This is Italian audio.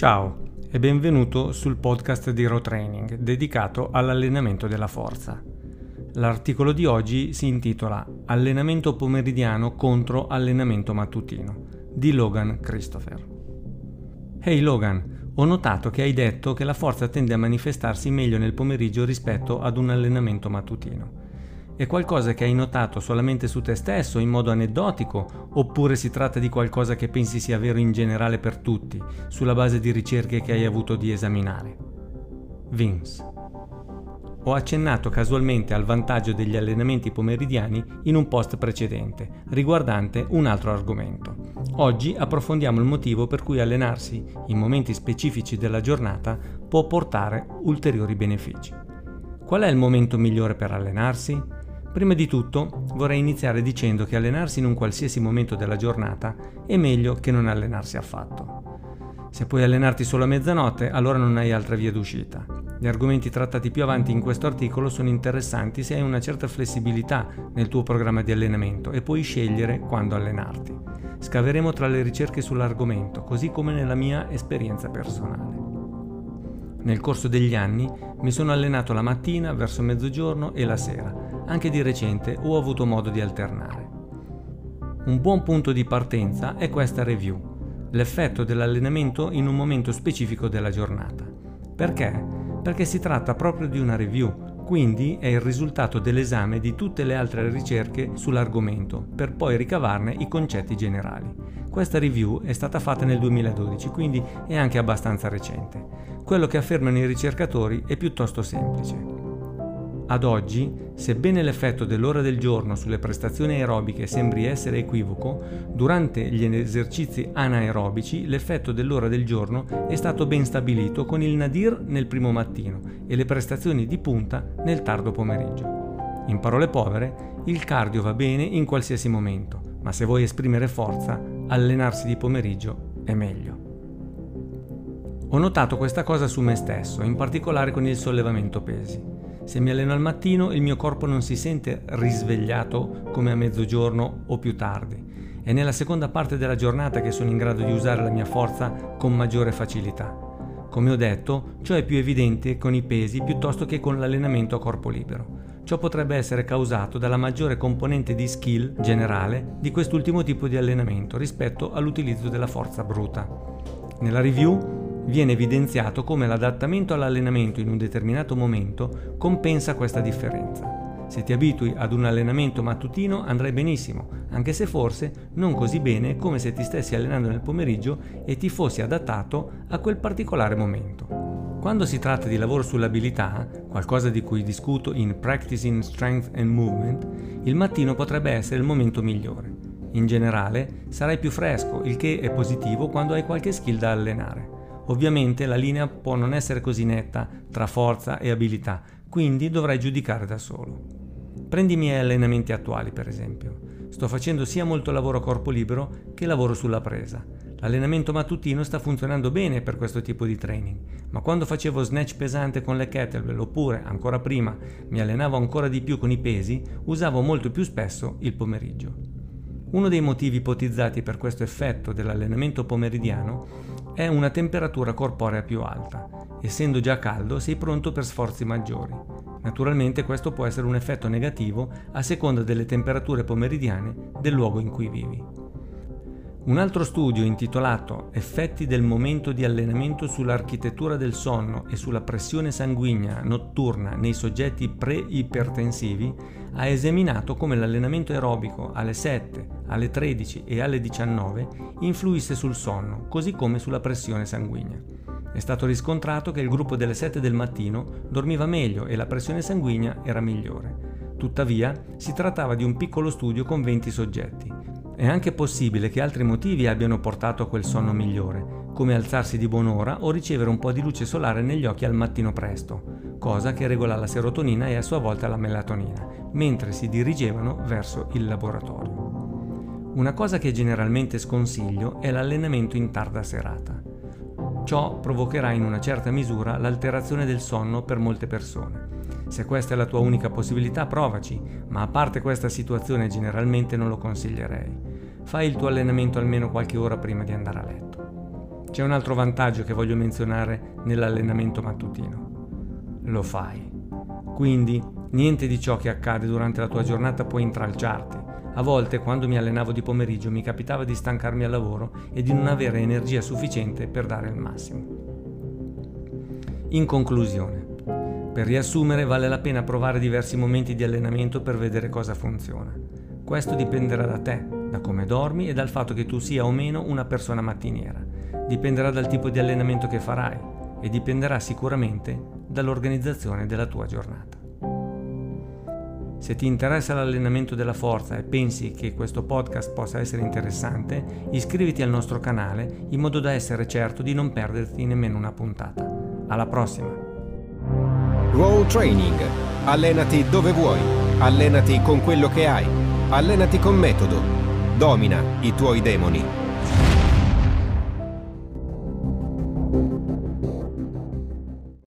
Ciao e benvenuto sul podcast di Raw Training dedicato all'allenamento della forza. L'articolo di oggi si intitola Allenamento pomeridiano contro allenamento mattutino di Logan Christopher. Hey Logan, ho notato che hai detto che la forza tende a manifestarsi meglio nel pomeriggio rispetto ad un allenamento mattutino. È qualcosa che hai notato solamente su te stesso in modo aneddotico oppure si tratta di qualcosa che pensi sia vero in generale per tutti, sulla base di ricerche che hai avuto di esaminare? Vince. Ho accennato casualmente al vantaggio degli allenamenti pomeridiani in un post precedente, riguardante un altro argomento. Oggi approfondiamo il motivo per cui allenarsi in momenti specifici della giornata può portare ulteriori benefici. Qual è il momento migliore per allenarsi? Prima di tutto vorrei iniziare dicendo che allenarsi in un qualsiasi momento della giornata è meglio che non allenarsi affatto. Se puoi allenarti solo a mezzanotte, allora non hai altra via d'uscita. Gli argomenti trattati più avanti in questo articolo sono interessanti se hai una certa flessibilità nel tuo programma di allenamento e puoi scegliere quando allenarti. Scaveremo tra le ricerche sull'argomento, così come nella mia esperienza personale. Nel corso degli anni mi sono allenato la mattina, verso mezzogiorno e la sera anche di recente ho avuto modo di alternare. Un buon punto di partenza è questa review, l'effetto dell'allenamento in un momento specifico della giornata. Perché? Perché si tratta proprio di una review, quindi è il risultato dell'esame di tutte le altre ricerche sull'argomento, per poi ricavarne i concetti generali. Questa review è stata fatta nel 2012, quindi è anche abbastanza recente. Quello che affermano i ricercatori è piuttosto semplice. Ad oggi, sebbene l'effetto dell'ora del giorno sulle prestazioni aerobiche sembri essere equivoco, durante gli esercizi anaerobici l'effetto dell'ora del giorno è stato ben stabilito con il nadir nel primo mattino e le prestazioni di punta nel tardo pomeriggio. In parole povere, il cardio va bene in qualsiasi momento, ma se vuoi esprimere forza, allenarsi di pomeriggio è meglio. Ho notato questa cosa su me stesso, in particolare con il sollevamento pesi. Se mi alleno al mattino il mio corpo non si sente risvegliato come a mezzogiorno o più tardi. È nella seconda parte della giornata che sono in grado di usare la mia forza con maggiore facilità. Come ho detto, ciò è più evidente con i pesi piuttosto che con l'allenamento a corpo libero. Ciò potrebbe essere causato dalla maggiore componente di skill generale di quest'ultimo tipo di allenamento rispetto all'utilizzo della forza bruta. Nella review viene evidenziato come l'adattamento all'allenamento in un determinato momento compensa questa differenza. Se ti abitui ad un allenamento mattutino andrai benissimo, anche se forse non così bene come se ti stessi allenando nel pomeriggio e ti fossi adattato a quel particolare momento. Quando si tratta di lavoro sull'abilità, qualcosa di cui discuto in Practicing Strength and Movement, il mattino potrebbe essere il momento migliore. In generale sarai più fresco, il che è positivo quando hai qualche skill da allenare. Ovviamente la linea può non essere così netta tra forza e abilità, quindi dovrai giudicare da solo. Prendi i miei allenamenti attuali, per esempio. Sto facendo sia molto lavoro a corpo libero che lavoro sulla presa. L'allenamento mattutino sta funzionando bene per questo tipo di training, ma quando facevo snatch pesante con le kettlebell oppure, ancora prima, mi allenavo ancora di più con i pesi, usavo molto più spesso il pomeriggio. Uno dei motivi ipotizzati per questo effetto dell'allenamento pomeridiano è una temperatura corporea più alta. Essendo già caldo sei pronto per sforzi maggiori. Naturalmente questo può essere un effetto negativo a seconda delle temperature pomeridiane del luogo in cui vivi. Un altro studio intitolato Effetti del momento di allenamento sull'architettura del sonno e sulla pressione sanguigna notturna nei soggetti pre-ipertensivi ha esaminato come l'allenamento aerobico alle 7, alle 13 e alle 19 influisse sul sonno, così come sulla pressione sanguigna. È stato riscontrato che il gruppo delle 7 del mattino dormiva meglio e la pressione sanguigna era migliore. Tuttavia, si trattava di un piccolo studio con 20 soggetti. È anche possibile che altri motivi abbiano portato a quel sonno migliore, come alzarsi di buon'ora o ricevere un po' di luce solare negli occhi al mattino presto, cosa che regola la serotonina e a sua volta la melatonina, mentre si dirigevano verso il laboratorio. Una cosa che generalmente sconsiglio è l'allenamento in tarda serata. Ciò provocherà in una certa misura l'alterazione del sonno per molte persone. Se questa è la tua unica possibilità, provaci, ma a parte questa situazione generalmente non lo consiglierei. Fai il tuo allenamento almeno qualche ora prima di andare a letto. C'è un altro vantaggio che voglio menzionare nell'allenamento mattutino. Lo fai. Quindi niente di ciò che accade durante la tua giornata può intralciarti. A volte, quando mi allenavo di pomeriggio, mi capitava di stancarmi al lavoro e di non avere energia sufficiente per dare il massimo. In conclusione, per riassumere vale la pena provare diversi momenti di allenamento per vedere cosa funziona. Questo dipenderà da te, da come dormi e dal fatto che tu sia o meno una persona mattiniera. Dipenderà dal tipo di allenamento che farai e dipenderà sicuramente dall'organizzazione della tua giornata. Se ti interessa l'allenamento della forza e pensi che questo podcast possa essere interessante, iscriviti al nostro canale in modo da essere certo di non perderti nemmeno una puntata. Alla prossima! Raw Training. Allenati dove vuoi. Allenati con quello che hai. Allenati con metodo. Domina i tuoi demoni.